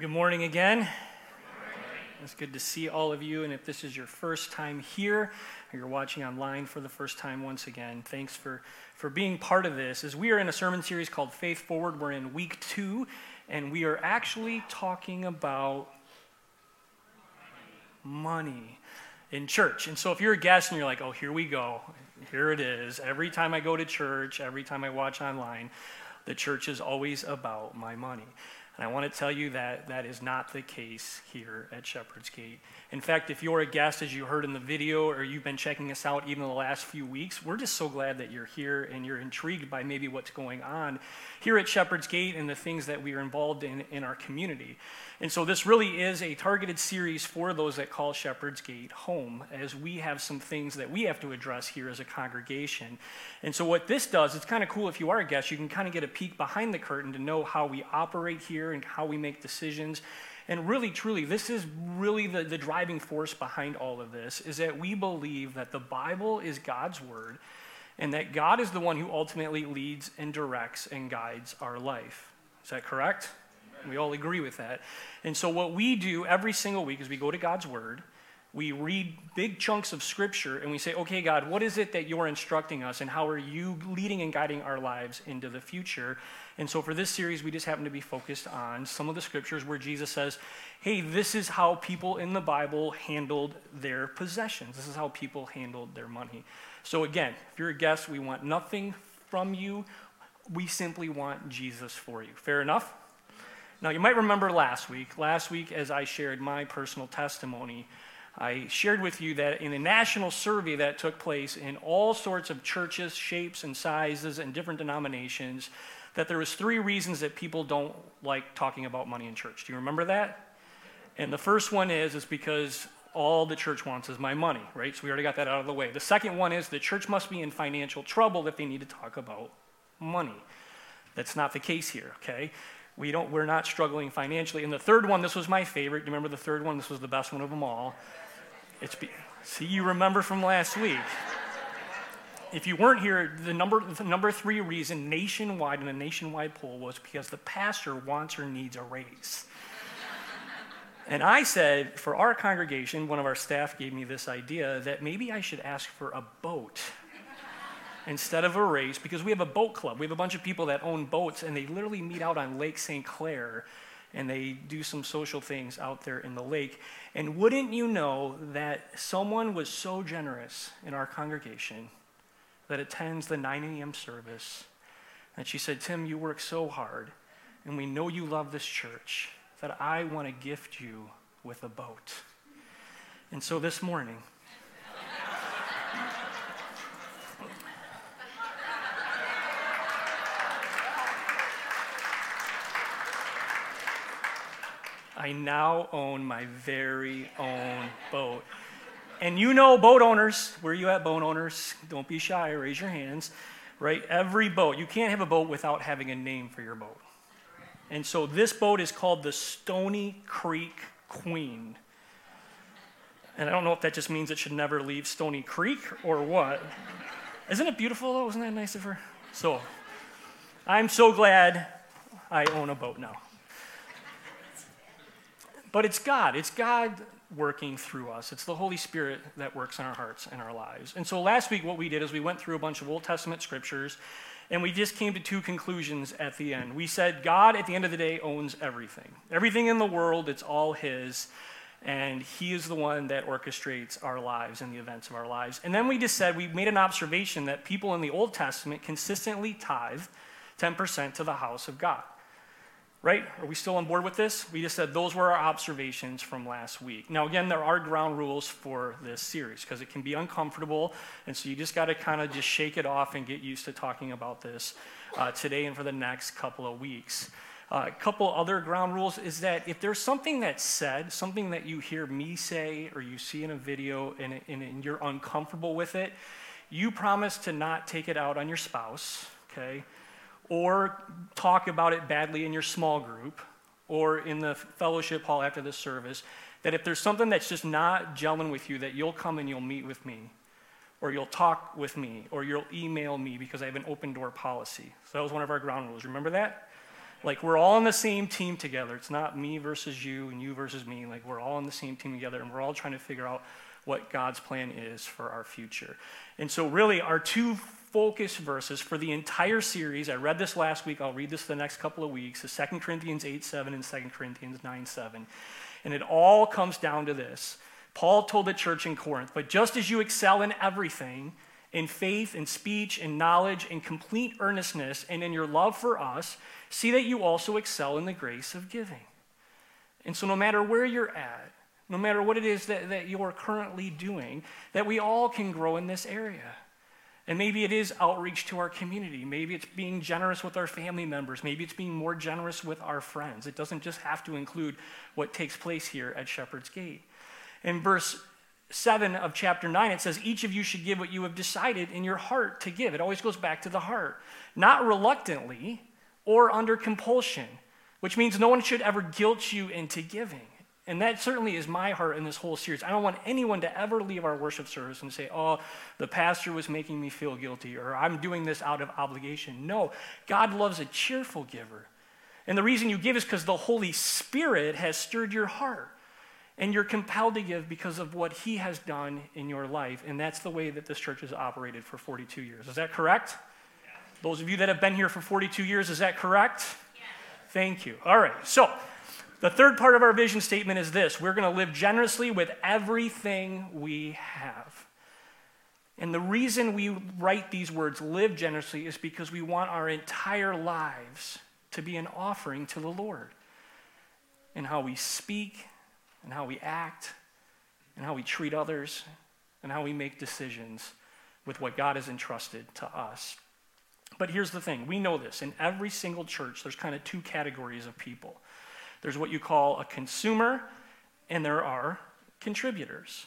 Well, good morning again. It's good to see all of you. And if this is your first time here, or you're watching online for the first time once again, thanks for, for being part of this. As we are in a sermon series called Faith Forward, we're in week two, and we are actually talking about money in church. And so if you're a guest and you're like, oh, here we go, here it is. Every time I go to church, every time I watch online, the church is always about my money. And I want to tell you that that is not the case here at Shepherd's Gate. In fact, if you're a guest, as you heard in the video, or you've been checking us out even the last few weeks, we're just so glad that you're here and you're intrigued by maybe what's going on here at Shepherd's Gate and the things that we are involved in in our community. And so this really is a targeted series for those that call Shepherd's Gate home, as we have some things that we have to address here as a congregation. And so what this does, it's kind of cool if you are a guest, you can kind of get a peek behind the curtain to know how we operate here and how we make decisions. And really, truly, this is really the, the driving force behind all of this, is that we believe that the Bible is God's word and that God is the one who ultimately leads and directs and guides our life. Is that correct? We all agree with that. And so, what we do every single week is we go to God's Word, we read big chunks of Scripture, and we say, okay, God, what is it that you're instructing us, and how are you leading and guiding our lives into the future? And so, for this series, we just happen to be focused on some of the Scriptures where Jesus says, hey, this is how people in the Bible handled their possessions, this is how people handled their money. So, again, if you're a guest, we want nothing from you. We simply want Jesus for you. Fair enough? Now, you might remember last week. Last week, as I shared my personal testimony, I shared with you that in a national survey that took place in all sorts of churches, shapes, and sizes, and different denominations, that there was three reasons that people don't like talking about money in church. Do you remember that? And the first one is is because all the church wants is my money, right? So we already got that out of the way. The second one is the church must be in financial trouble if they need to talk about money. That's not the case here, okay? We don't, we're not struggling financially. And the third one, this was my favorite. Do you remember the third one? This was the best one of them all. It's be, see, you remember from last week. If you weren't here, the number, the number three reason nationwide in a nationwide poll was because the pastor wants or needs a raise. And I said, for our congregation, one of our staff gave me this idea that maybe I should ask for a boat instead of a race because we have a boat club. We have a bunch of people that own boats and they literally meet out on Lake St. Clair and they do some social things out there in the lake. And wouldn't you know that someone was so generous in our congregation that attends the 9 a.m. service and she said, Tim, you work so hard and we know you love this church that I want to gift you with a boat. And so this morning, I now own my very own boat. And you know, boat owners, where you at, boat owners? Don't be shy, raise your hands, right? Every boat, you can't have a boat without having a name for your boat. And so this boat is called the Stony Creek Queen. And I don't know if that just means it should never leave Stony Creek or what. Isn't it beautiful though? Isn't that nice of her? So I'm so glad I own a boat now. But it's God. It's God working through us. It's the Holy Spirit that works in our hearts and our lives. And so last week, what we did is we went through a bunch of Old Testament scriptures and we just came to two conclusions at the end. We said God, at the end of the day, owns everything. Everything in the world, it's all His. And He is the one that orchestrates our lives and the events of our lives. And then we just said, we made an observation that people in the Old Testament consistently tithe 10% to the house of God. Right? Are we still on board with this? We just said those were our observations from last week. Now, again, there are ground rules for this series because it can be uncomfortable. And so you just got to kind of just shake it off and get used to talking about this uh, today and for the next couple of weeks. Uh, a couple other ground rules is that if there's something that's said, something that you hear me say or you see in a video and, and, and you're uncomfortable with it, you promise to not take it out on your spouse, okay? Or talk about it badly in your small group or in the fellowship hall after the service, that if there's something that's just not gelling with you, that you'll come and you'll meet with me, or you'll talk with me, or you'll email me because I have an open door policy. So that was one of our ground rules. Remember that? Like we're all on the same team together. It's not me versus you and you versus me. Like we're all on the same team together and we're all trying to figure out what God's plan is for our future. And so, really, our two focus verses for the entire series, I read this last week, I'll read this the next couple of weeks, is 2 Corinthians 8 7 and 2 Corinthians 9 7. And it all comes down to this. Paul told the church in Corinth, but just as you excel in everything, in faith, in speech, in knowledge, in complete earnestness, and in your love for us, see that you also excel in the grace of giving. And so, no matter where you're at, no matter what it is that, that you're currently doing, that we all can grow in this area. And maybe it is outreach to our community. Maybe it's being generous with our family members. Maybe it's being more generous with our friends. It doesn't just have to include what takes place here at Shepherd's Gate. In verse 7 of chapter 9, it says, Each of you should give what you have decided in your heart to give. It always goes back to the heart. Not reluctantly or under compulsion, which means no one should ever guilt you into giving. And that certainly is my heart in this whole series. I don't want anyone to ever leave our worship service and say, oh, the pastor was making me feel guilty, or I'm doing this out of obligation. No, God loves a cheerful giver. And the reason you give is because the Holy Spirit has stirred your heart. And you're compelled to give because of what He has done in your life. And that's the way that this church has operated for 42 years. Is that correct? Those of you that have been here for 42 years, is that correct? Thank you. All right. So, the third part of our vision statement is this we're going to live generously with everything we have. And the reason we write these words, live generously, is because we want our entire lives to be an offering to the Lord in how we speak, and how we act, and how we treat others, and how we make decisions with what God has entrusted to us. But here's the thing we know this. In every single church, there's kind of two categories of people there's what you call a consumer, and there are contributors.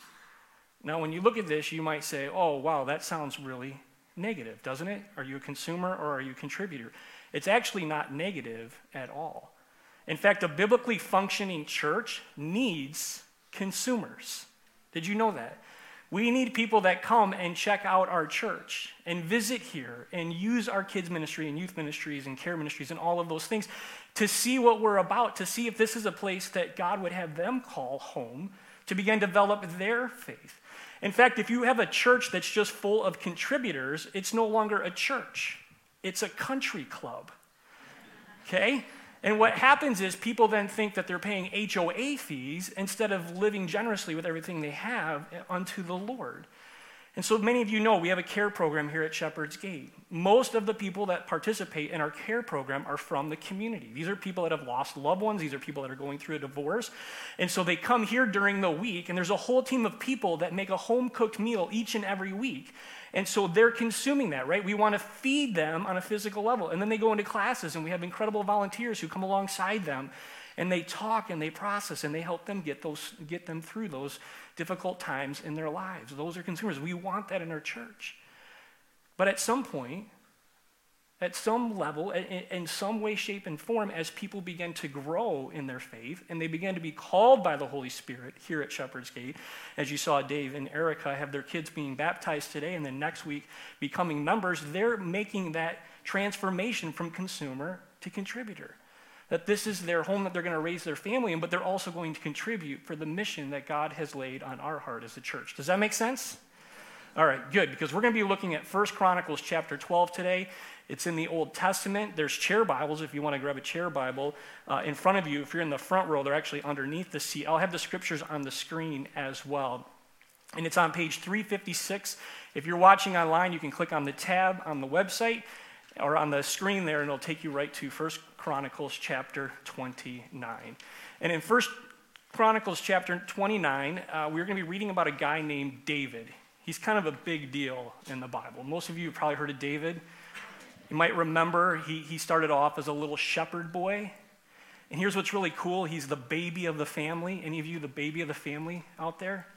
Now, when you look at this, you might say, oh, wow, that sounds really negative, doesn't it? Are you a consumer or are you a contributor? It's actually not negative at all. In fact, a biblically functioning church needs consumers. Did you know that? We need people that come and check out our church and visit here and use our kids' ministry and youth ministries and care ministries and all of those things to see what we're about, to see if this is a place that God would have them call home to begin to develop their faith. In fact, if you have a church that's just full of contributors, it's no longer a church, it's a country club. Okay? And what happens is people then think that they're paying HOA fees instead of living generously with everything they have unto the Lord. And so many of you know we have a care program here at Shepherd's Gate. Most of the people that participate in our care program are from the community. These are people that have lost loved ones, these are people that are going through a divorce. And so they come here during the week, and there's a whole team of people that make a home cooked meal each and every week. And so they're consuming that, right? We want to feed them on a physical level. And then they go into classes, and we have incredible volunteers who come alongside them and they talk and they process and they help them get those get them through those difficult times in their lives. Those are consumers. We want that in our church. But at some point, at some level, in some way, shape, and form, as people begin to grow in their faith and they begin to be called by the Holy Spirit here at Shepherd's Gate, as you saw Dave and Erica have their kids being baptized today and then next week becoming members, they're making that transformation from consumer to contributor that this is their home that they're going to raise their family in, but they're also going to contribute for the mission that God has laid on our heart as a church. Does that make sense? All right, good, because we're going to be looking at First Chronicles chapter 12 today. It's in the Old Testament. There's chair Bibles if you want to grab a chair Bible uh, in front of you. If you're in the front row, they're actually underneath the seat. I'll have the scriptures on the screen as well. And it's on page 356. If you're watching online, you can click on the tab on the website or on the screen there, and it'll take you right to First Chronicles chapter 29. And in First Chronicles chapter 29, uh, we're going to be reading about a guy named David. He's kind of a big deal in the Bible. Most of you have probably heard of David. You might remember he, he started off as a little shepherd boy. And here's what's really cool he's the baby of the family. Any of you, the baby of the family out there?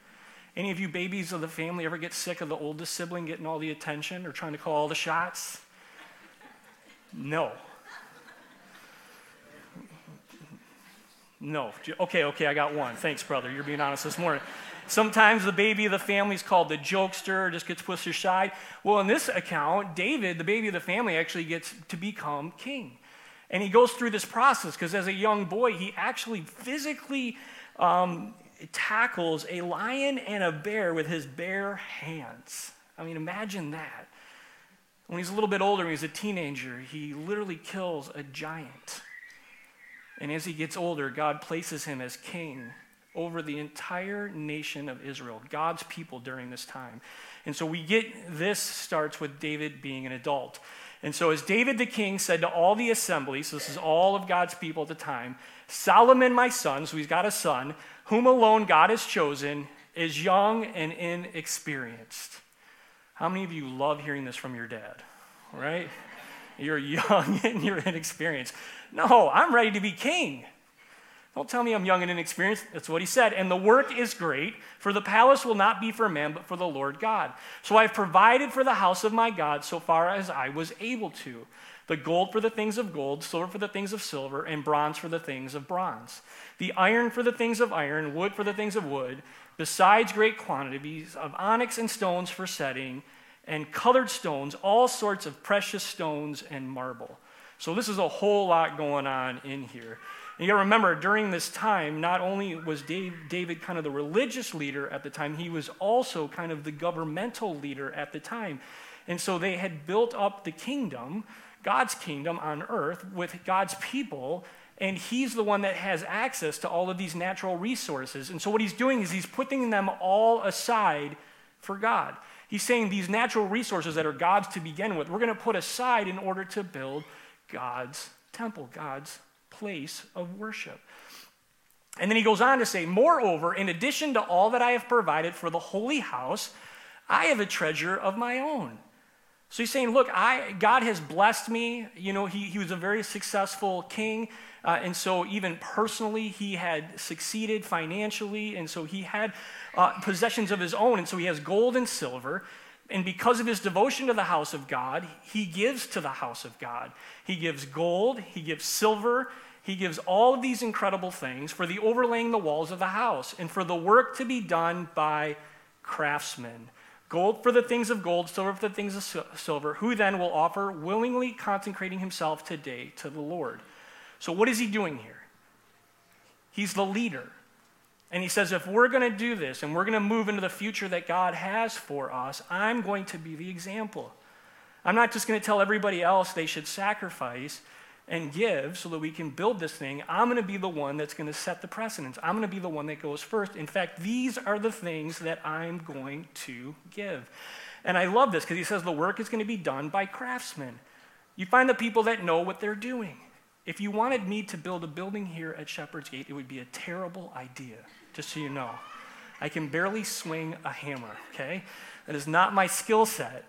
Any of you babies of the family ever get sick of the oldest sibling getting all the attention or trying to call all the shots? No. No. Okay, okay, I got one. Thanks, brother. You're being honest this morning. Sometimes the baby of the family is called the jokester, or just gets pushed aside. Well, in this account, David, the baby of the family, actually gets to become king. And he goes through this process because as a young boy, he actually physically um, tackles a lion and a bear with his bare hands. I mean, imagine that. When he's a little bit older, when he's a teenager, he literally kills a giant. And as he gets older, God places him as king over the entire nation of Israel, God's people during this time. And so we get this starts with David being an adult. And so, as David the king said to all the assembly, so this is all of God's people at the time, Solomon, my son, so he's got a son, whom alone God has chosen, is young and inexperienced. How many of you love hearing this from your dad? Right? You're young and you're inexperienced. No, I'm ready to be king. Don't tell me I'm young and inexperienced. That's what he said. And the work is great, for the palace will not be for man, but for the Lord God. So I've provided for the house of my God so far as I was able to the gold for the things of gold, silver for the things of silver, and bronze for the things of bronze, the iron for the things of iron, wood for the things of wood, besides great quantities of onyx and stones for setting, and colored stones, all sorts of precious stones and marble. So this is a whole lot going on in here. And you gotta remember, during this time, not only was Dave, David kind of the religious leader at the time, he was also kind of the governmental leader at the time. And so they had built up the kingdom, God's kingdom on earth, with God's people. And he's the one that has access to all of these natural resources. And so what he's doing is he's putting them all aside for God. He's saying these natural resources that are God's to begin with, we're going to put aside in order to build God's temple, God's place of worship. And then he goes on to say, Moreover, in addition to all that I have provided for the holy house, I have a treasure of my own. So he's saying, Look, I, God has blessed me. You know, he, he was a very successful king. Uh, and so, even personally, he had succeeded financially. And so, he had uh, possessions of his own. And so, he has gold and silver. And because of his devotion to the house of God, he gives to the house of God. He gives gold, he gives silver, he gives all of these incredible things for the overlaying the walls of the house and for the work to be done by craftsmen. Gold for the things of gold, silver for the things of silver, who then will offer willingly consecrating himself today to the Lord. So, what is he doing here? He's the leader. And he says, if we're going to do this and we're going to move into the future that God has for us, I'm going to be the example. I'm not just going to tell everybody else they should sacrifice and give so that we can build this thing. I'm going to be the one that's going to set the precedence. I'm going to be the one that goes first. In fact, these are the things that I'm going to give. And I love this because he says the work is going to be done by craftsmen. You find the people that know what they're doing. If you wanted me to build a building here at Shepherd's Gate, it would be a terrible idea, just so you know. I can barely swing a hammer, okay? That is not my skill set.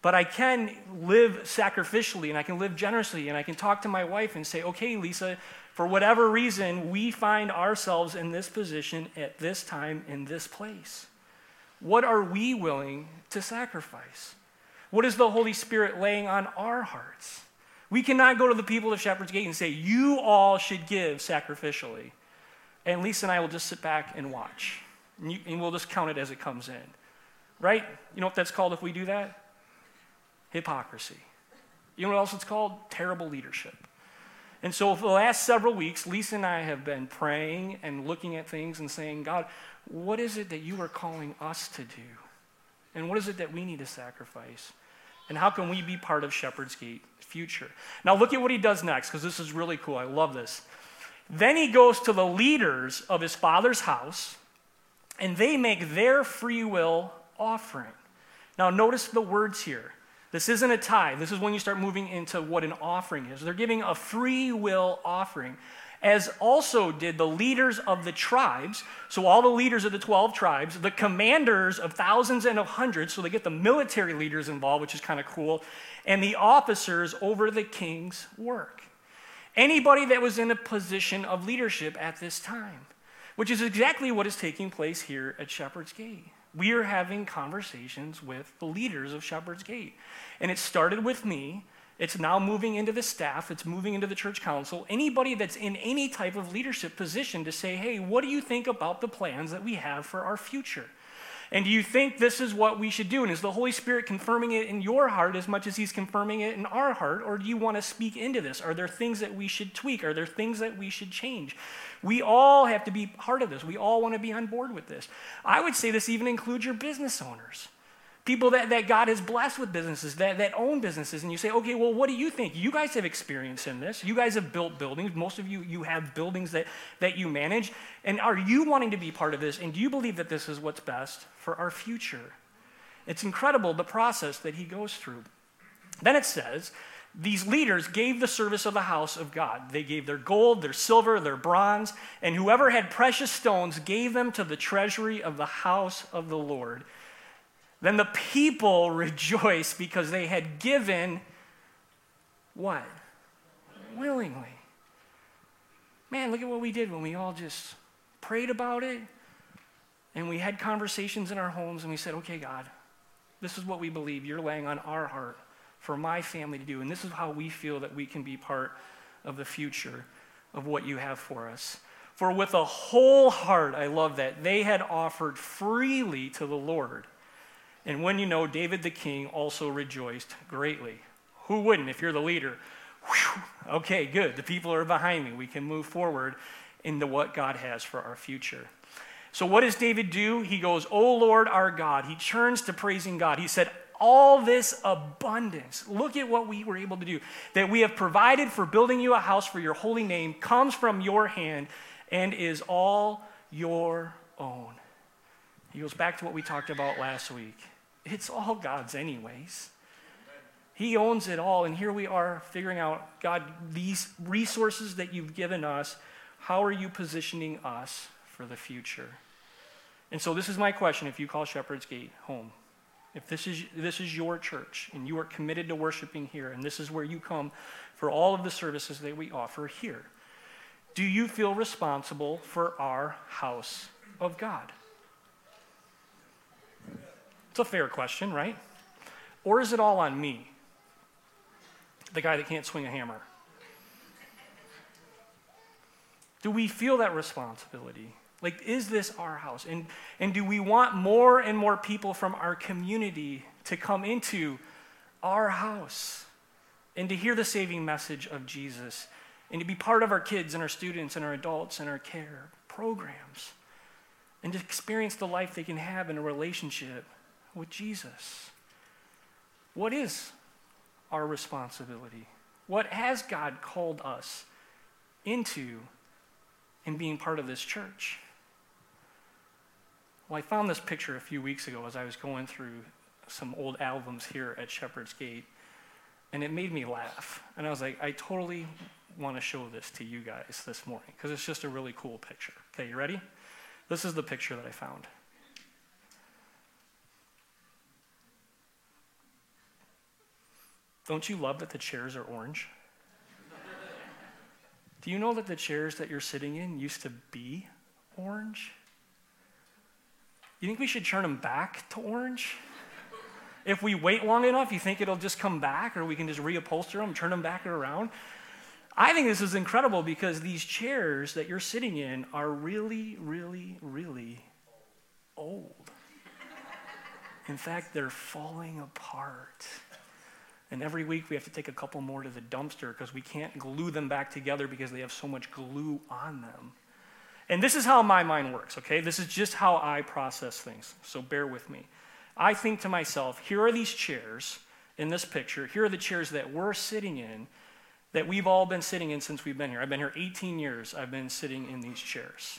But I can live sacrificially and I can live generously and I can talk to my wife and say, okay, Lisa, for whatever reason, we find ourselves in this position at this time in this place. What are we willing to sacrifice? What is the Holy Spirit laying on our hearts? We cannot go to the people of Shepherd's Gate and say, You all should give sacrificially. And Lisa and I will just sit back and watch. And, you, and, we'll just count it as it comes in. Right? You know what that's called if we do that? Hypocrisy. You know what else it's called? Terrible leadership. And so, for the last several weeks, Lisa and I have been praying and looking at things and saying, God, what is it that you are calling us to do? And what is it that we need to sacrifice? And how can we be part of Shepherd's Gate future? Now, look at what he does next, because this is really cool. I love this. Then he goes to the leaders of his father's house, and they make their free will offering. Now, notice the words here. This isn't a tithe. This is when you start moving into what an offering is. They're giving a free will offering as also did the leaders of the tribes. So, all the leaders of the 12 tribes, the commanders of thousands and of hundreds, so they get the military leaders involved, which is kind of cool, and the officers over the king's work. Anybody that was in a position of leadership at this time, which is exactly what is taking place here at Shepherd's Gate. We are having conversations with the leaders of Shepherd's Gate. And it started with me it's now moving into the staff, it's moving into the church council, anybody that's in any type of leadership position to say, hey, what do you think about the plans that we have for our future? And do you think this is what we should do? And is the Holy Spirit confirming it in your heart as much as He's confirming it in our heart? Or do you want to speak into this? Are there things that we should tweak? Are there things that we should change? We all have to be part of this. We all want to be on board with this. I would say this even includes your business owners people that, that God has blessed with businesses, that, that own businesses, and you say, okay, well, what do you think? You guys have experience in this. You guys have built buildings. Most of you, you have buildings that, that you manage. And are you wanting to be part of this? And do you believe that this is what's best for our future? It's incredible the process that he goes through. Then it says, these leaders gave the service of the house of God. They gave their gold, their silver, their bronze, and whoever had precious stones gave them to the treasury of the house of the Lord then the people rejoice because they had given what? Willingly. Man, look at what we did when we all just prayed about it and we had conversations in our homes and we said, okay, God, this is what we believe you're laying on our heart for my family to do. And this is how we feel that we can be part of the future of what you have for us. For with a whole heart, I love that, they had offered freely to the Lord and when you know, David the king also rejoiced greatly. Who wouldn't if you're the leader? Whew, okay, good. The people are behind me. We can move forward into what God has for our future. So, what does David do? He goes, O Lord our God. He turns to praising God. He said, All this abundance, look at what we were able to do, that we have provided for building you a house for your holy name, comes from your hand and is all your own. He goes back to what we talked about last week. It's all God's, anyways. He owns it all. And here we are figuring out God, these resources that you've given us, how are you positioning us for the future? And so, this is my question if you call Shepherd's Gate home. If this is, this is your church and you are committed to worshiping here, and this is where you come for all of the services that we offer here, do you feel responsible for our house of God? It's a fair question, right? Or is it all on me? The guy that can't swing a hammer. Do we feel that responsibility? Like, is this our house? And, and do we want more and more people from our community to come into our house and to hear the saving message of Jesus and to be part of our kids and our students and our adults and our care programs and to experience the life they can have in a relationship with Jesus. What is our responsibility? What has God called us into in being part of this church? Well, I found this picture a few weeks ago as I was going through some old albums here at Shepherd's Gate, and it made me laugh. And I was like, I totally want to show this to you guys this morning because it's just a really cool picture. Okay, you ready? This is the picture that I found. Don't you love that the chairs are orange? Do you know that the chairs that you're sitting in used to be orange? You think we should turn them back to orange? If we wait long enough, you think it'll just come back, or we can just reupholster them, turn them back around? I think this is incredible because these chairs that you're sitting in are really, really, really old. In fact, they're falling apart. And every week we have to take a couple more to the dumpster because we can't glue them back together because they have so much glue on them. And this is how my mind works, okay? This is just how I process things. So bear with me. I think to myself, here are these chairs in this picture. Here are the chairs that we're sitting in that we've all been sitting in since we've been here. I've been here 18 years. I've been sitting in these chairs.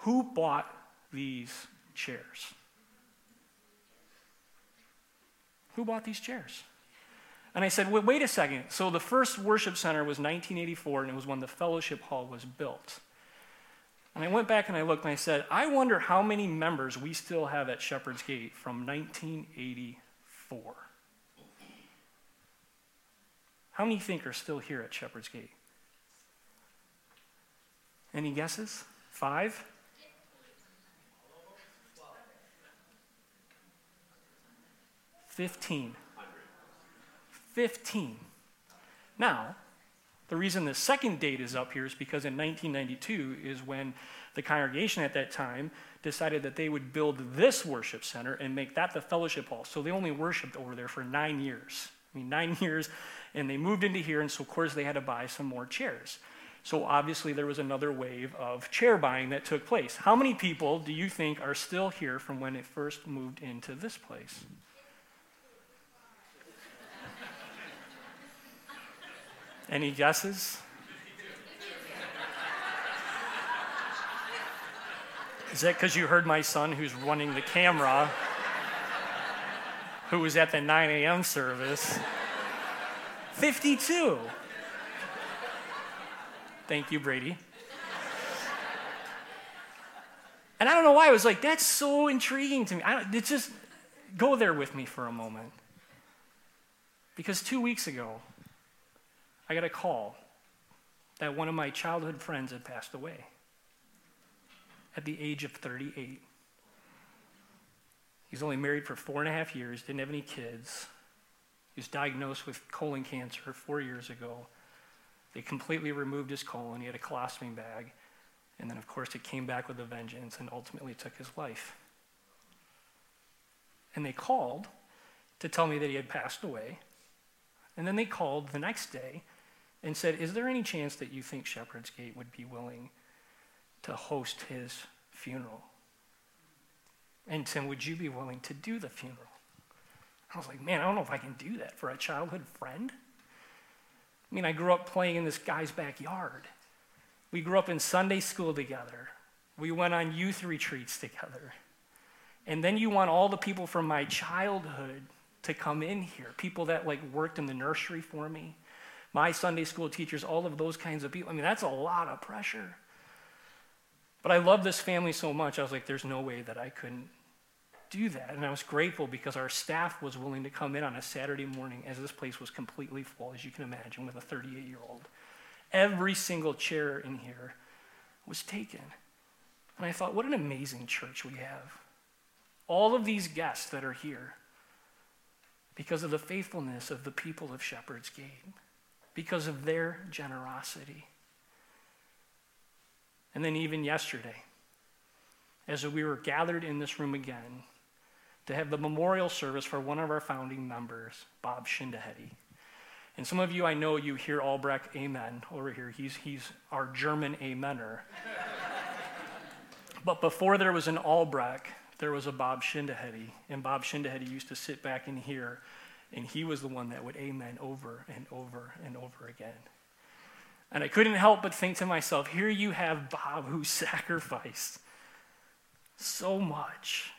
Who bought these chairs? Who bought these chairs? And I said, wait, wait a second. So the first worship center was 1984, and it was when the fellowship hall was built. And I went back and I looked and I said, I wonder how many members we still have at Shepherd's Gate from 1984. How many think are still here at Shepherd's Gate? Any guesses? Five? Fifteen. 15. Now, The reason the second date is up here is because in 1992 is when the congregation at that time decided that they would build this worship center and make that the fellowship hall. So they only worshiped over there for nine years. I mean, nine years, and they moved into here, and so of course they had to buy some more chairs. So obviously there was another wave of chair buying that took place. How many people do you think are still here from when it first moved into this place? Any guesses? Is that because you heard my son who's running the camera, who was at the 9 a.m. service? 52. Thank you, Brady. And I don't know why I was like, that's so intriguing to me. I, it just go there with me for a moment. Because two weeks ago, I got a call that one of my childhood friends had passed away at the age of 38. He's only married for four and a half years, didn't have any kids. He was diagnosed with colon cancer four years ago. They completely removed his colon. He had a colostomy bag. And then, of course, it came back with a vengeance and ultimately took his life. And they called to tell me that he had passed away. And then they called the next day and said, Is there any chance that you think Shepherd's Gate would be willing to host his funeral? And Tim, would you be willing to do the funeral? I was like, Man, I don't know if I can do that for a childhood friend. I mean, I grew up playing in this guy's backyard. We grew up in Sunday school together. We went on youth retreats together. And then you want all the people from my childhood to come in here, people that like worked in the nursery for me, my Sunday school teachers, all of those kinds of people. I mean, that's a lot of pressure. But I love this family so much, I was like, there's no way that I couldn't do that. And I was grateful because our staff was willing to come in on a Saturday morning as this place was completely full, as you can imagine, with a 38 year old. Every single chair in here was taken. And I thought, what an amazing church we have. All of these guests that are here because of the faithfulness of the people of Shepherd's Gate because of their generosity. And then, even yesterday, as we were gathered in this room again to have the memorial service for one of our founding members, Bob Schindehede. And some of you, I know you hear Albrecht Amen over here. He's, he's our German Amener. but before there was an Albrecht, there was a Bob Schindehede. And Bob Schindehede used to sit back in here and he was the one that would amen over and over and over again. And I couldn't help but think to myself, here you have Bob who sacrificed so much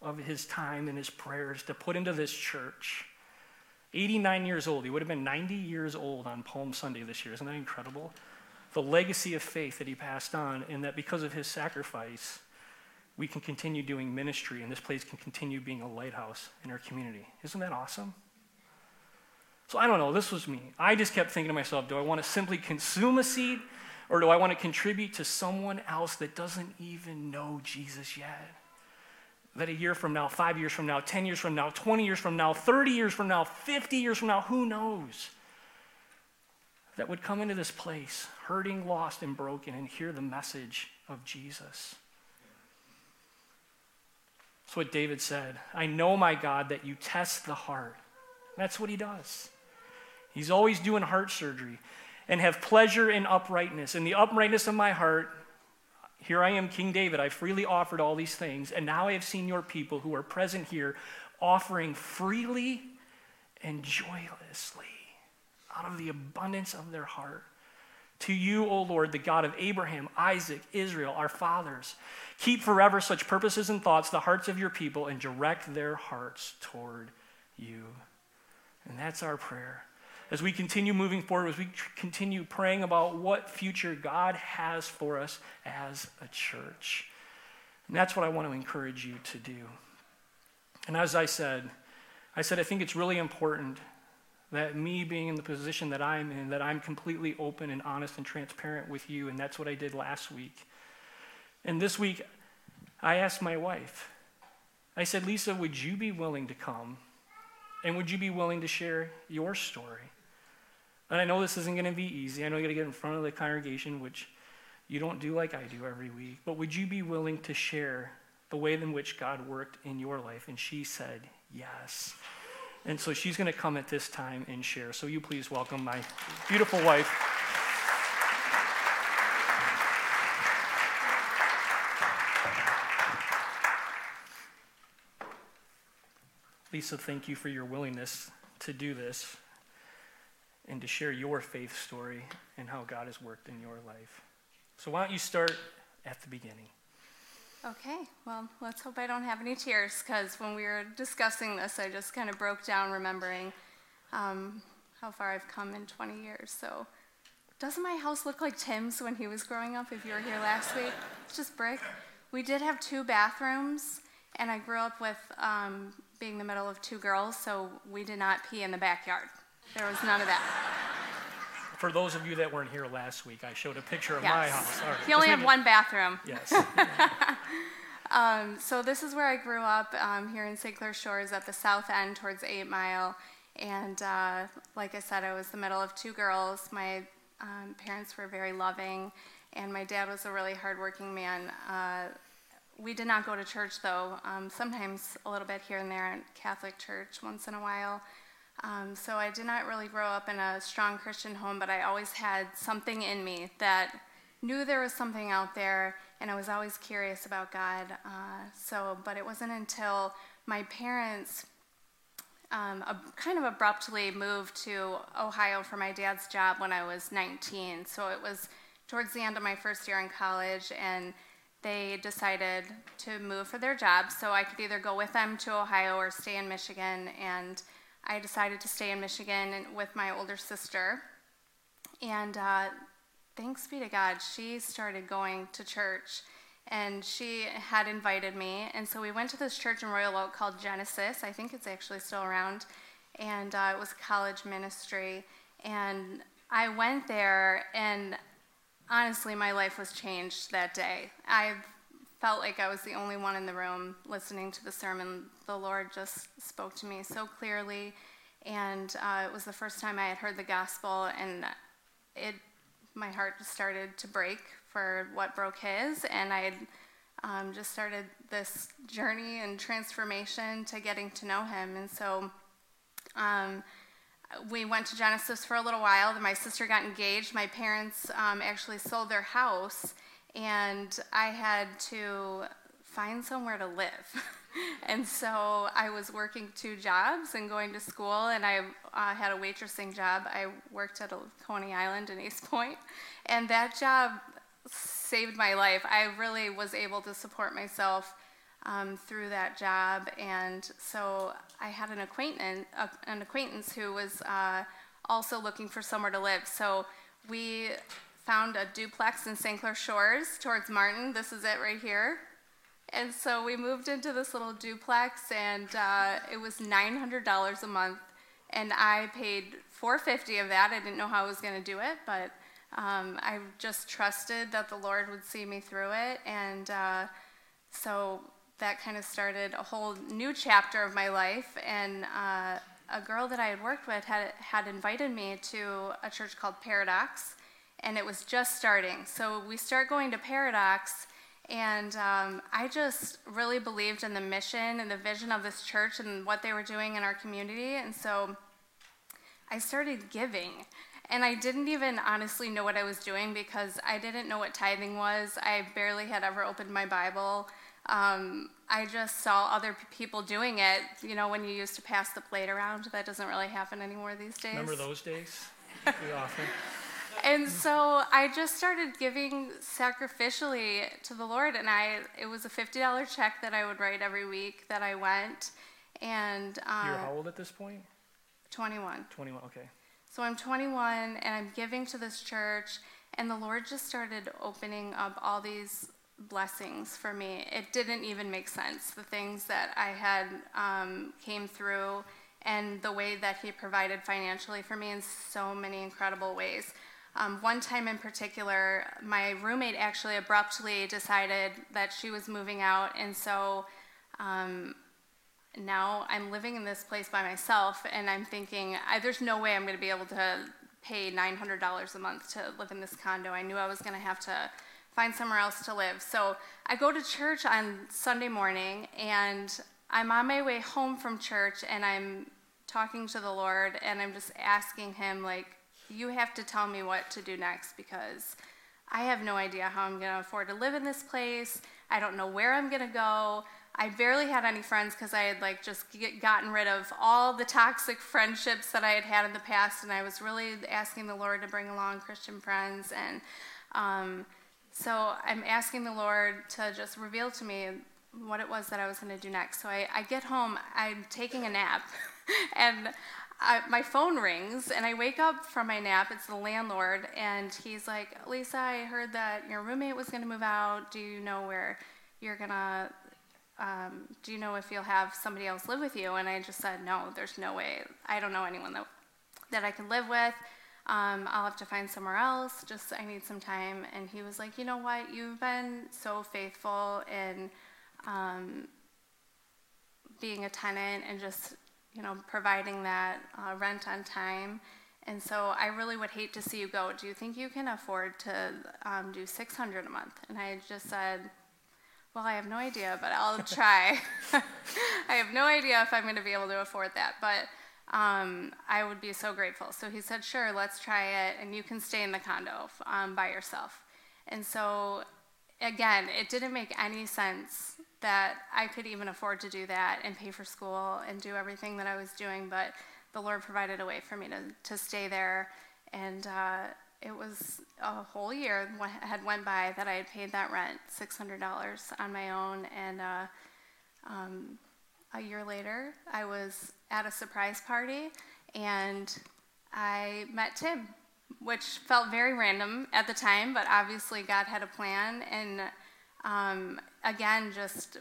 of his time and his prayers to put into this church. 89 years old. He would have been 90 years old on Palm Sunday this year. Isn't that incredible? The legacy of faith that he passed on, and that because of his sacrifice, we can continue doing ministry and this place can continue being a lighthouse in our community. Isn't that awesome? So I don't know, this was me. I just kept thinking to myself, do I want to simply consume a seed or do I want to contribute to someone else that doesn't even know Jesus yet? That a year from now, five years from now, 10 years from now, 20 years from now, 30 years from now, 50 years from now, who knows? That would come into this place, hurting, lost, and broken, and hear the message of Jesus. That's what David said. I know, my God, that you test the heart. That's what he does. He's always doing heart surgery and have pleasure in uprightness. In the uprightness of my heart, here I am, King David. I freely offered all these things, and now I have seen your people who are present here offering freely and joylessly out of the abundance of their heart. To you, O Lord, the God of Abraham, Isaac, Israel, our fathers, keep forever such purposes and thoughts, the hearts of your people, and direct their hearts toward you. And that's our prayer. As we continue moving forward, as we continue praying about what future God has for us as a church. And that's what I want to encourage you to do. And as I said, I said, I think it's really important that me being in the position that I'm in, that I'm completely open and honest and transparent with you, and that's what I did last week. And this week, I asked my wife, I said, Lisa, would you be willing to come? And would you be willing to share your story And I know this isn't going to be easy. I know you got to get in front of the congregation, which you don't do like I do every week. But would you be willing to share the way in which God worked in your life? And she said, yes. And so she's going to come at this time and share. So you please welcome my beautiful wife. Lisa, thank you for your willingness to do this and to share your faith story and how God has worked in your life. So, why don't you start at the beginning? Okay, well, let's hope I don't have any tears because when we were discussing this, I just kind of broke down remembering um, how far I've come in 20 years. So, doesn't my house look like Tim's when he was growing up? If you were here last week, it's just brick. We did have two bathrooms, and I grew up with um, being the middle of two girls, so we did not pee in the backyard. There was none of that. For those of you that weren't here last week, I showed a picture of yes. my house. Right. You only have one bathroom. Yes. um, so this is where I grew up um, here in St. Clair Shores at the south end towards Eight Mile. And uh, like I said, I was the middle of two girls. My um, parents were very loving, and my dad was a really hardworking man. Uh, we did not go to church though, um, sometimes a little bit here and there in Catholic church once in a while. Um, so I did not really grow up in a strong Christian home, but I always had something in me that knew there was something out there, and I was always curious about God. Uh, so, but it wasn't until my parents um, kind of abruptly moved to Ohio for my dad's job when I was 19. So it was towards the end of my first year in college, and they decided to move for their job. So I could either go with them to Ohio or stay in Michigan. And I decided to stay in Michigan with my older sister. And uh, thanks be to God, she started going to church and she had invited me. And so we went to this church in Royal Oak called Genesis. I think it's actually still around. And uh, it was college ministry. And I went there, and honestly, my life was changed that day. I felt like I was the only one in the room listening to the sermon. The Lord just spoke to me so clearly, and uh, it was the first time I had heard the gospel, and it, my heart just started to break for what broke His, and I had um, just started this journey and transformation to getting to know Him, and so. Um, we went to Genesis for a little while. My sister got engaged. My parents um, actually sold their house, and I had to find somewhere to live. and so I was working two jobs and going to school, and I uh, had a waitressing job. I worked at a Coney Island in Eastpointe, and that job saved my life. I really was able to support myself um, through that job, and so I had an acquaintance, uh, an acquaintance who was uh, also looking for somewhere to live. So we found a duplex in St. Clair Shores towards Martin. This is it right here. And so we moved into this little duplex, and uh, it was $900 a month, and I paid 450 of that. I didn't know how I was going to do it, but um, I just trusted that the Lord would see me through it, and uh, so that kind of started a whole new chapter of my life. And uh, a girl that I had worked with had, had invited me to a church called Paradox, and it was just starting. So we start going to Paradox, and um, I just really believed in the mission and the vision of this church and what they were doing in our community. And so I started giving. And I didn't even honestly know what I was doing because I didn't know what tithing was. I barely had ever opened my Bible. Um, I just saw other people doing it. You know, when you used to pass the plate around, that doesn't really happen anymore these days. Remember those days? Pretty often. and so I just started giving sacrificially to the Lord, and I it was a fifty dollar check that I would write every week that I went. And uh, you're how old at this point? Twenty one. Twenty one. Okay. So I'm 21, and I'm giving to this church, and the Lord just started opening up all these blessings for me. It didn't even make sense. The things that I had um, came through and the way that he provided financially for me in so many incredible ways. Um, one time in particular, my roommate actually abruptly decided that she was moving out, and so um, now I'm living in this place by myself, and I'm thinking, I, there's no way I'm going to be able to pay $900 a month to live in this condo. I knew I was going to have to find somewhere else to live. So I go to church on Sunday morning, and I'm on my way home from church, and I'm talking to the Lord, and I'm just asking Him, like, you have to tell me what to do next because I have no idea how I'm going to afford to live in this place. I don't know where I'm going to go. I barely had any friends because I had like just get, gotten rid of all the toxic friendships that I had had in the past, and I was really asking the Lord to bring along Christian friends. And um, so I'm asking the Lord to just reveal to me what it was that I was going to do next. So I, I get home, I'm taking a nap, and I, my phone rings and I wake up from my nap. It's the landlord, and he's like, Lisa, I heard that your roommate was going to move out. Do you know where you're going to, um, do you know if you'll have somebody else live with you? And I just said, no, there's no way. I don't know anyone that, that I can live with. Um, I'll have to find somewhere else. Just, I need some time. And he was like, you know what? You've been so faithful in um, being a tenant and just you know, providing that uh, rent on time. And so I really would hate to see you go. Do you think you can afford to um, do 600 a month? And I just said, well, I have no idea, but I'll try. I have no idea if I'm going to be able to afford that, but um, I would be so grateful. So he said, sure, let's try it, and you can stay in the condo um, by yourself. And so, again, it didn't make any sense that I could even afford to do that and pay for school and do everything that I was doing, but the Lord provided a way for me to, to stay there. And uh, it was a whole year had went by that I had paid that rent, $600 on my own. And uh, um, a year later, I was at a surprise party and I met Tim, which felt very random at the time, but obviously God had a plan. And um, again, just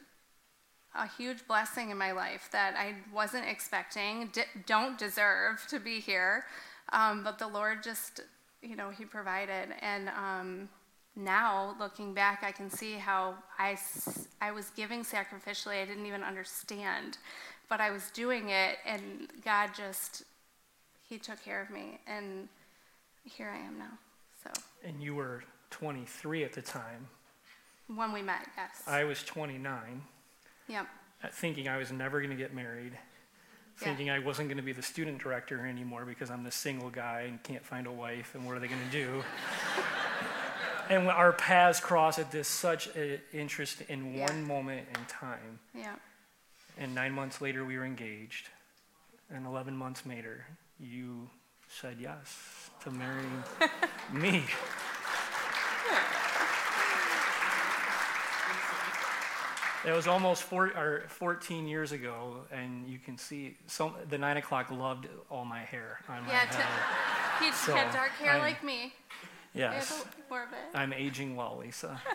a huge blessing in my life that I wasn't expecting, d- don't deserve to be here. Um, but the Lord just, you know, He provided. And um, now, looking back, I can see how I, I was giving sacrificially. I didn't even understand, but I was doing it, and God just, He took care of me. And here I am now. So. And you were 23 at the time. When we met, yes. I was 29. Yep. Uh, thinking I was never going to get married. Yeah. Thinking I wasn't going to be the student director anymore because I'm the single guy and can't find a wife, and what are they going to do? and our paths cross at this such an interest in Yeah. one moment in time. Yeah. And nine months later, we were engaged. And 11 months later, you said yes to marrying me. It was almost four, or 14 years ago, and you can see some, the nine o'clock loved all my hair on my Yeah, head. to, he So, had dark hair I'm- like me. yes. Yeah, more of it. I'm aging well, Lisa.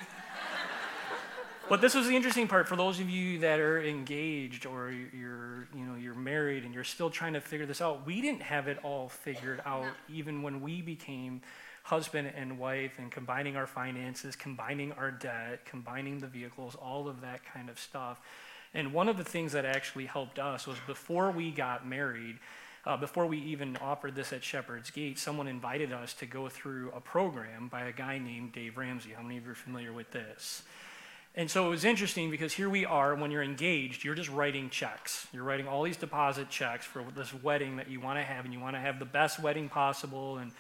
but this was the interesting part for those of you that are engaged or you're, you know, you're married and you're still trying to figure this out. We didn't have it all figured out even when we became husband and wife and combining our finances, combining our debt, combining the vehicles, all of that kind of stuff. And one of the things that actually helped us was before we got married, uh, before we even offered this at Shepherd's Gate, someone invited us to go through a program by a guy named Dave Ramsey. How many of you are familiar with this? And so it was interesting because here we are, when you're engaged, you're just writing checks. You're writing all these deposit checks for this wedding that you want to have, and you want to have the best wedding possible, and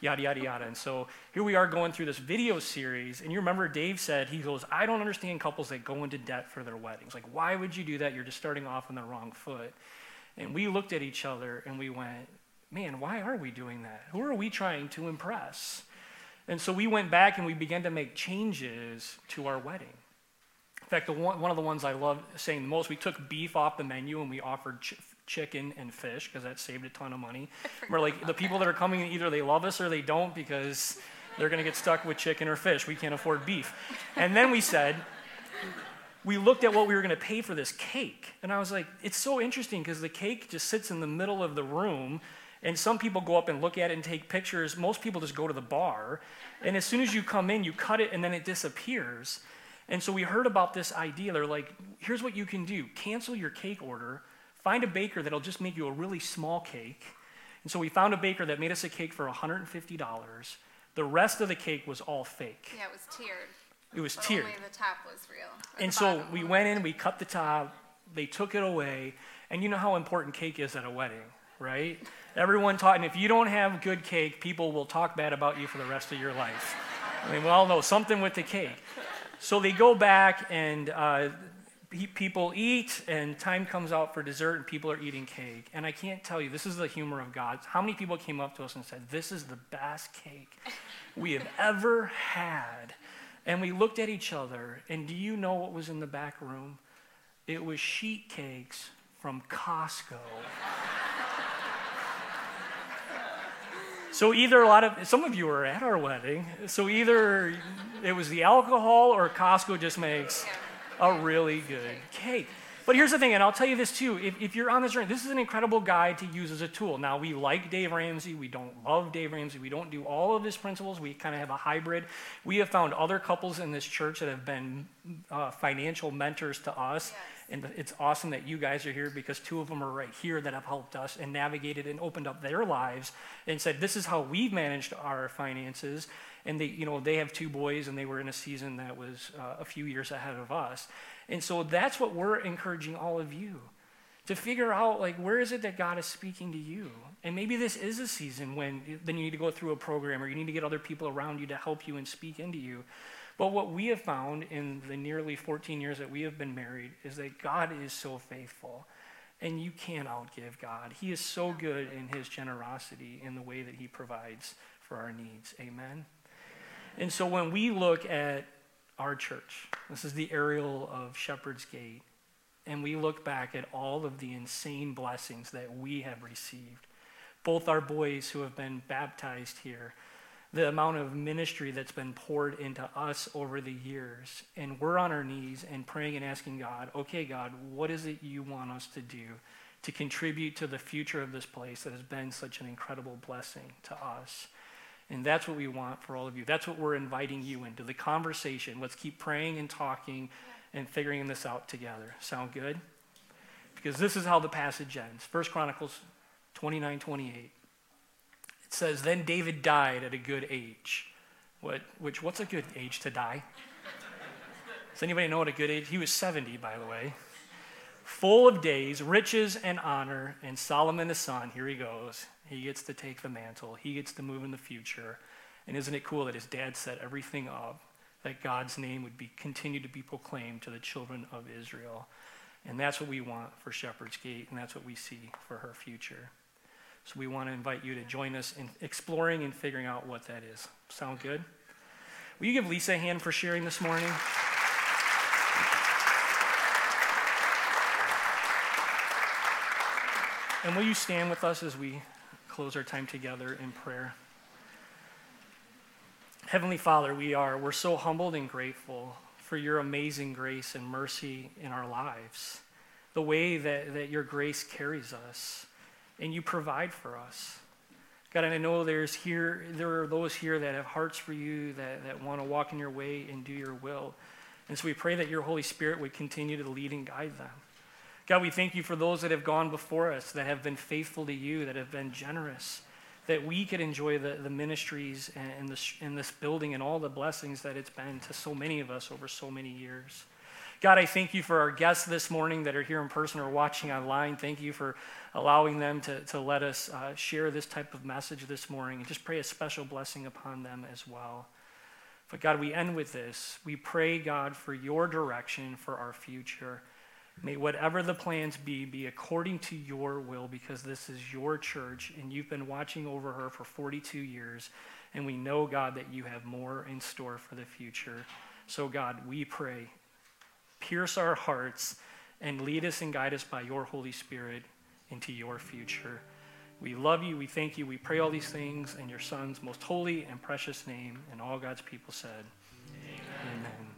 yada, yada, yada. And so here we are going through this video series, and you remember Dave said, he goes, I don't understand couples that go into debt for their weddings. Like, why would you do that? You're just starting off on the wrong foot. And we looked at each other and we went, man, why are we doing that? Who are we trying to impress? And so we went back and we began to make changes to our wedding. In fact, the one, one of the ones I love saying the most, we took beef off the menu and we offered ch- chicken and fish because that saved a ton of money. We're like, the people that are coming, either they love us or they don't because they're going to get stuck with chicken or fish. We can't afford beef. And then we said, we looked at what we were going to pay for this cake. And I was like, it's so interesting because the cake just sits in the middle of the room. And some people go up and look at it and take pictures. Most people just go to the bar. And as soon as you come in, you cut it and then it disappears. And so we heard about this idea. They're like, here's what you can do cancel your cake order, find a baker that'll just make you a really small cake. And so we found a baker that made us a cake for $150. The rest of the cake was all fake. Yeah, it was tiered. It was but tiered. Only the top was real. And so we went in, we cut the top, they took it away, and you know how important cake is at a wedding, right? Everyone taught, and if you don't have good cake, people will talk bad about you for the rest of your life. I mean, we all know something with the cake. So they go back, and uh, pe- people eat, and time comes out for dessert, and people are eating cake. And I can't tell you, this is the humor of God. How many people came up to us and said, This is the best cake we have ever had? And we looked at each other, and do you know what was in the back room? It was sheet cakes from Costco. So either a lot of some of you were at our wedding, so either it was the alcohol or Costco just makes a really good cake. But here's the thing, and I'll tell you this too. If, if you're on this journey, this is an incredible guide to use as a tool. Now, we like Dave Ramsey. We don't love Dave Ramsey. We don't do all of his principles. We kind of have a hybrid. We have found other couples in this church that have been uh, financial mentors to us. And it's awesome that you guys are here because two of them are right here that have helped us and navigated and opened up their lives and said, This is how we've managed our finances. And they, you know, they have two boys and they were in a season that was uh, a few years ahead of us. And so that's what we're encouraging all of you to figure out like where is it that God is speaking to you? And maybe this is a season when then you need to go through a program or you need to get other people around you to help you and speak into you. But what we have found in the nearly 14 years that we have been married is that God is so faithful. And you can't outgive God. He is so good in his generosity in the way that he provides for our needs. Amen. And so when we look at our church, this is the aerial of Shepherd's Gate, and we look back at all of the insane blessings that we have received, both our boys who have been baptized here, the amount of ministry that's been poured into us over the years, and we're on our knees and praying and asking God, okay, God, what is it you want us to do to contribute to the future of this place that has been such an incredible blessing to us? And that's what we want for all of you. That's what we're inviting you into the conversation. Let's keep praying and talking and figuring this out together. Sound good? Because this is how the passage ends. First Chronicles 29 28. Says, Then David died at a good age. What, which, what's a good age to die? Does anybody know what a good age? He was 70, by the way. Full of days, riches, and honor. And Solomon, his son, here he goes. He gets to take the mantle, he gets to move in the future. And isn't it cool that his dad set everything up that God's name would be continue to be proclaimed to the children of Israel? And that's what we want for Shepherd's Gate, and that's what we see for her future. So we want to invite you to join us in exploring and figuring out what that is. Sound good? Will you give Lisa a hand for sharing this morning? And will you stand with us as we close our time together in prayer? Heavenly Father, we are we're so humbled and grateful for your amazing grace and mercy in our lives. The way that, that your grace carries us and you provide for us. God, and I know there's here there are those here that have hearts for you that, that want to walk in your way and do your will. And so we pray that your Holy Spirit would continue to lead and guide them. God, we thank you for those that have gone before us, that have been faithful to you, that have been generous, that we could enjoy the, the ministries and, and this, in this building and all the blessings that it's been to so many of us over so many years. God, I thank you for our guests this morning that are here in person or watching online. Thank you for allowing them to, to let us uh, share this type of message this morning and just pray a special blessing upon them as well. But God, we end with this. We pray, God, for your direction for our future. May whatever the plans be, be according to your will, because this is your church and you've been watching over her for 42 years. And we know, God, that you have more in store for the future. So, God, we pray, pierce our hearts and lead us and guide us by your Holy Spirit into your future. We love you. We thank you. We pray all these things in your Son's most holy and precious name. And all God's people said, Amen. Amen.